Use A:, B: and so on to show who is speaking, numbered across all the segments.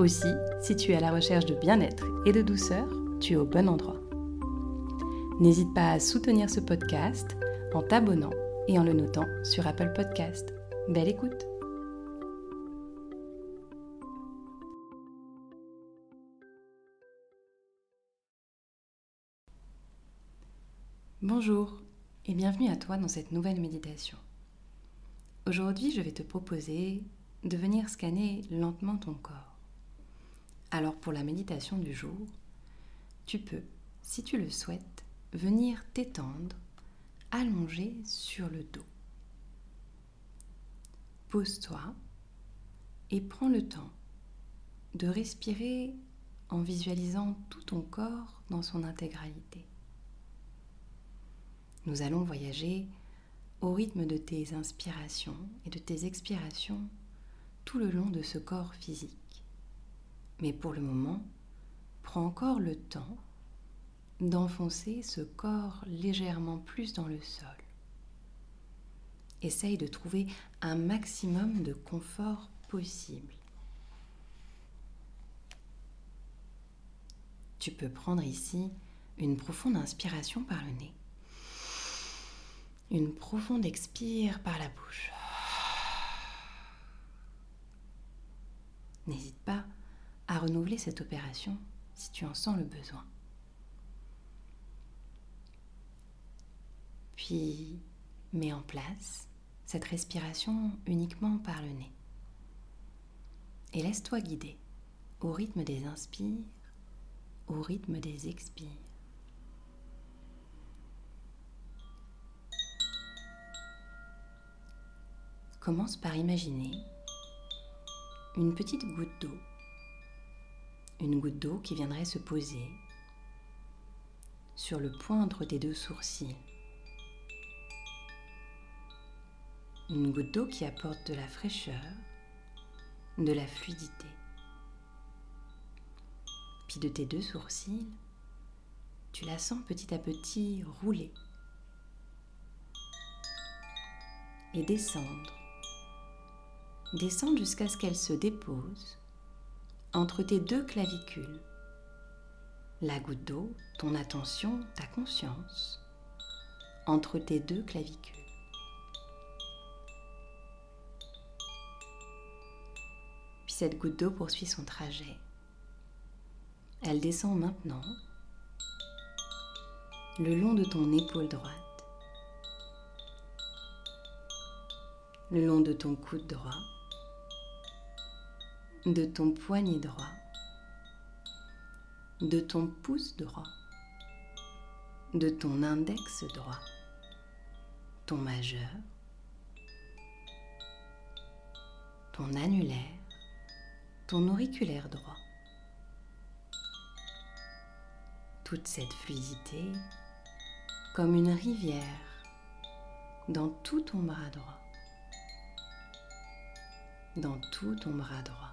A: Aussi, si tu es à la recherche de bien-être et de douceur, tu es au bon endroit. N'hésite pas à soutenir ce podcast en t'abonnant et en le notant sur Apple Podcast. Belle écoute Bonjour et bienvenue à toi dans cette nouvelle méditation. Aujourd'hui, je vais te proposer de venir scanner lentement ton corps. Alors pour la méditation du jour, tu peux, si tu le souhaites, venir t'étendre allongé sur le dos. Pose-toi et prends le temps de respirer en visualisant tout ton corps dans son intégralité. Nous allons voyager au rythme de tes inspirations et de tes expirations tout le long de ce corps physique. Mais pour le moment, prends encore le temps d'enfoncer ce corps légèrement plus dans le sol. Essaye de trouver un maximum de confort possible. Tu peux prendre ici une profonde inspiration par le nez une profonde expire par la bouche. N'hésite pas à renouveler cette opération si tu en sens le besoin. Puis mets en place cette respiration uniquement par le nez. Et laisse-toi guider au rythme des inspires, au rythme des expires. Commence par imaginer une petite goutte d'eau. Une goutte d'eau qui viendrait se poser sur le point entre tes deux sourcils. Une goutte d'eau qui apporte de la fraîcheur, de la fluidité. Puis de tes deux sourcils, tu la sens petit à petit rouler et descendre descendre jusqu'à ce qu'elle se dépose entre tes deux clavicules. La goutte d'eau, ton attention, ta conscience, entre tes deux clavicules. Puis cette goutte d'eau poursuit son trajet. Elle descend maintenant le long de ton épaule droite, le long de ton coude droit, de ton poignet droit, de ton pouce droit, de ton index droit, ton majeur, ton annulaire, ton auriculaire droit. Toute cette fluidité comme une rivière dans tout ton bras droit, dans tout ton bras droit.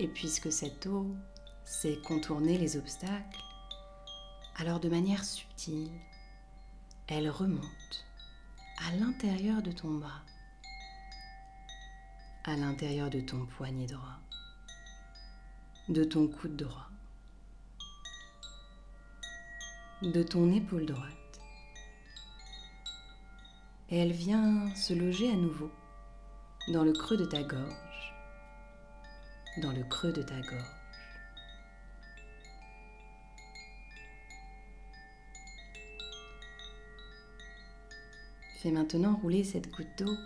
A: Et puisque cette eau sait contourner les obstacles, alors de manière subtile, elle remonte à l'intérieur de ton bras, à l'intérieur de ton poignet droit, de ton coude droit, de ton épaule droite. Et elle vient se loger à nouveau dans le creux de ta gorge dans le creux de ta gorge. Fais maintenant rouler cette goutte d'eau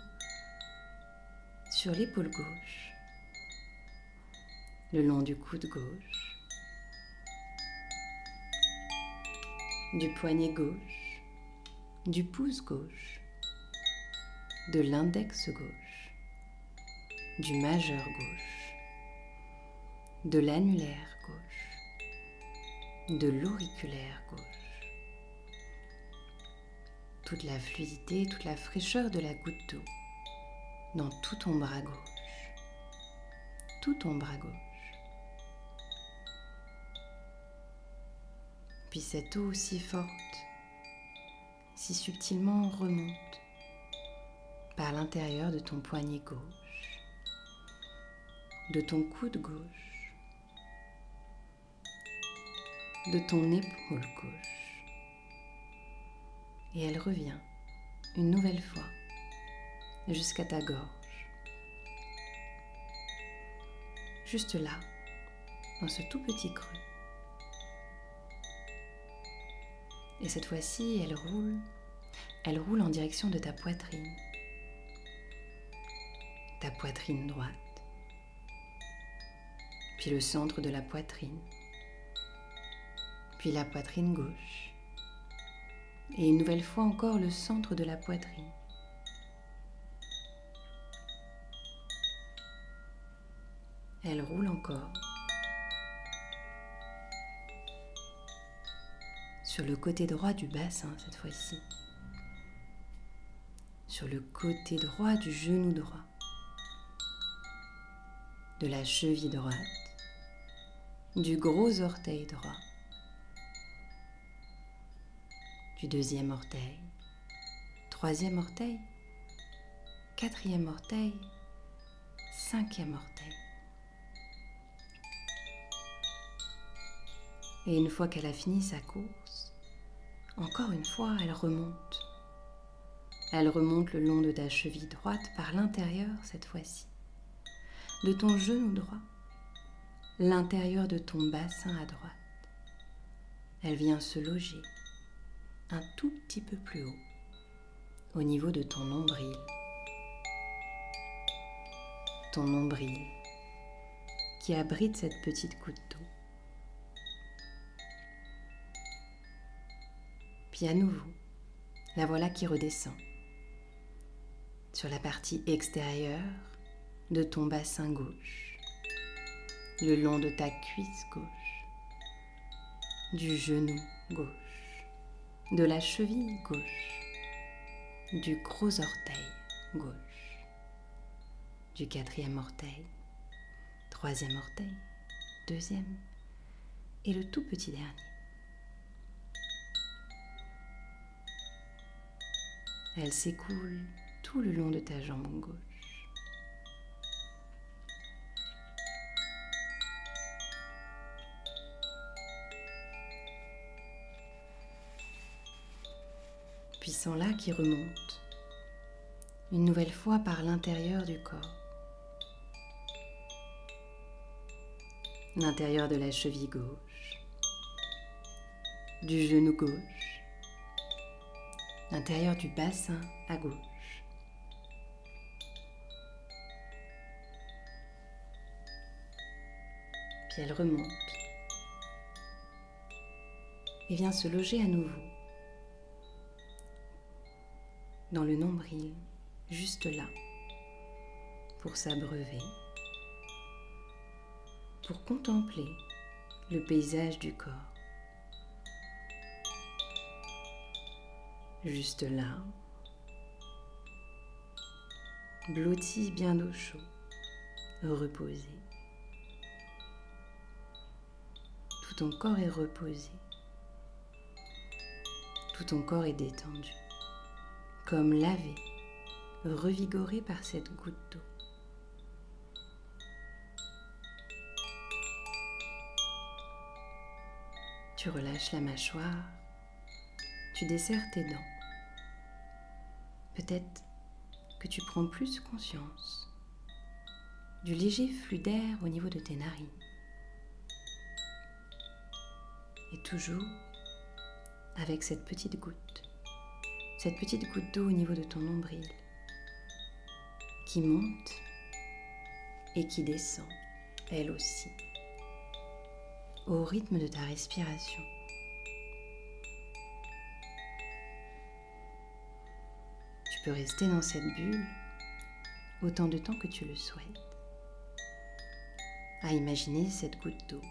A: sur l'épaule gauche, le long du coude gauche, du poignet gauche, du pouce gauche, de l'index gauche, du majeur gauche, de l'annulaire gauche, de l'auriculaire gauche. Toute la fluidité, toute la fraîcheur de la goutte d'eau dans tout ton bras gauche, tout ton bras gauche. Puis cette eau si forte, si subtilement remonte par l'intérieur de ton poignet gauche, de ton coude gauche, de ton épaule gauche. Et elle revient une nouvelle fois jusqu'à ta gorge. Juste là, dans ce tout petit creux. Et cette fois-ci, elle roule. Elle roule en direction de ta poitrine. Ta poitrine droite. Puis le centre de la poitrine. Puis la poitrine gauche. Et une nouvelle fois encore le centre de la poitrine. Elle roule encore. sur le côté droit du bassin cette fois-ci, sur le côté droit du genou droit, de la cheville droite, du gros orteil droit, deuxième orteil, troisième orteil, quatrième orteil, cinquième orteil. Et une fois qu'elle a fini sa course, encore une fois, elle remonte. Elle remonte le long de ta cheville droite par l'intérieur cette fois-ci, de ton genou droit, l'intérieur de ton bassin à droite. Elle vient se loger un tout petit peu plus haut, au niveau de ton nombril. Ton nombril qui abrite cette petite goutte d'eau. Puis à nouveau, la voilà qui redescend sur la partie extérieure de ton bassin gauche, le long de ta cuisse gauche, du genou gauche, de la cheville gauche, du gros orteil gauche, du quatrième orteil, troisième orteil, deuxième et le tout petit dernier. Elle s'écoule tout le long de ta jambe gauche. Puis sans là qui remonte une nouvelle fois par l'intérieur du corps. L'intérieur de la cheville gauche, du genou gauche, l'intérieur du bassin à gauche. Puis elle remonte et vient se loger à nouveau dans le nombril, juste là, pour s'abreuver, pour contempler le paysage du corps. juste là, blotti bien au chaud, reposé. Tout ton corps est reposé. Tout ton corps est détendu, comme lavé, revigoré par cette goutte d'eau. Tu relâches la mâchoire, tu desserres tes dents. Peut-être que tu prends plus conscience du léger flux d'air au niveau de tes narines. Et toujours avec cette petite goutte, cette petite goutte d'eau au niveau de ton nombril qui monte et qui descend, elle aussi, au rythme de ta respiration. peux rester dans cette bulle autant de temps que tu le souhaites, à imaginer cette goutte d'eau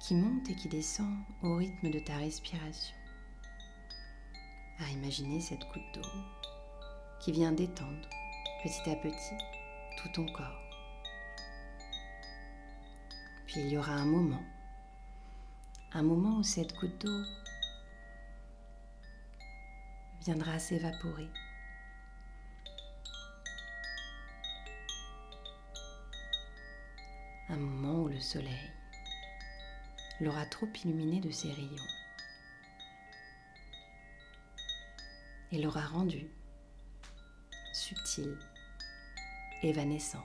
A: qui monte et qui descend au rythme de ta respiration, à imaginer cette goutte d'eau qui vient détendre petit à petit tout ton corps. Puis il y aura un moment, un moment où cette goutte d'eau viendra s'évaporer. Un moment où le soleil l'aura trop illuminé de ses rayons et l'aura rendue subtile, évanescente.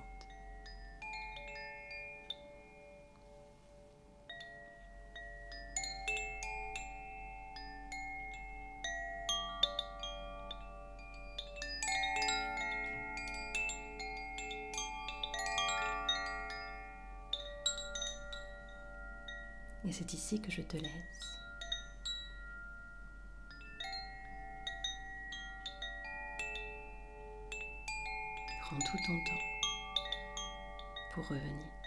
A: Et c'est ici que je te laisse. Prends tout ton temps pour revenir.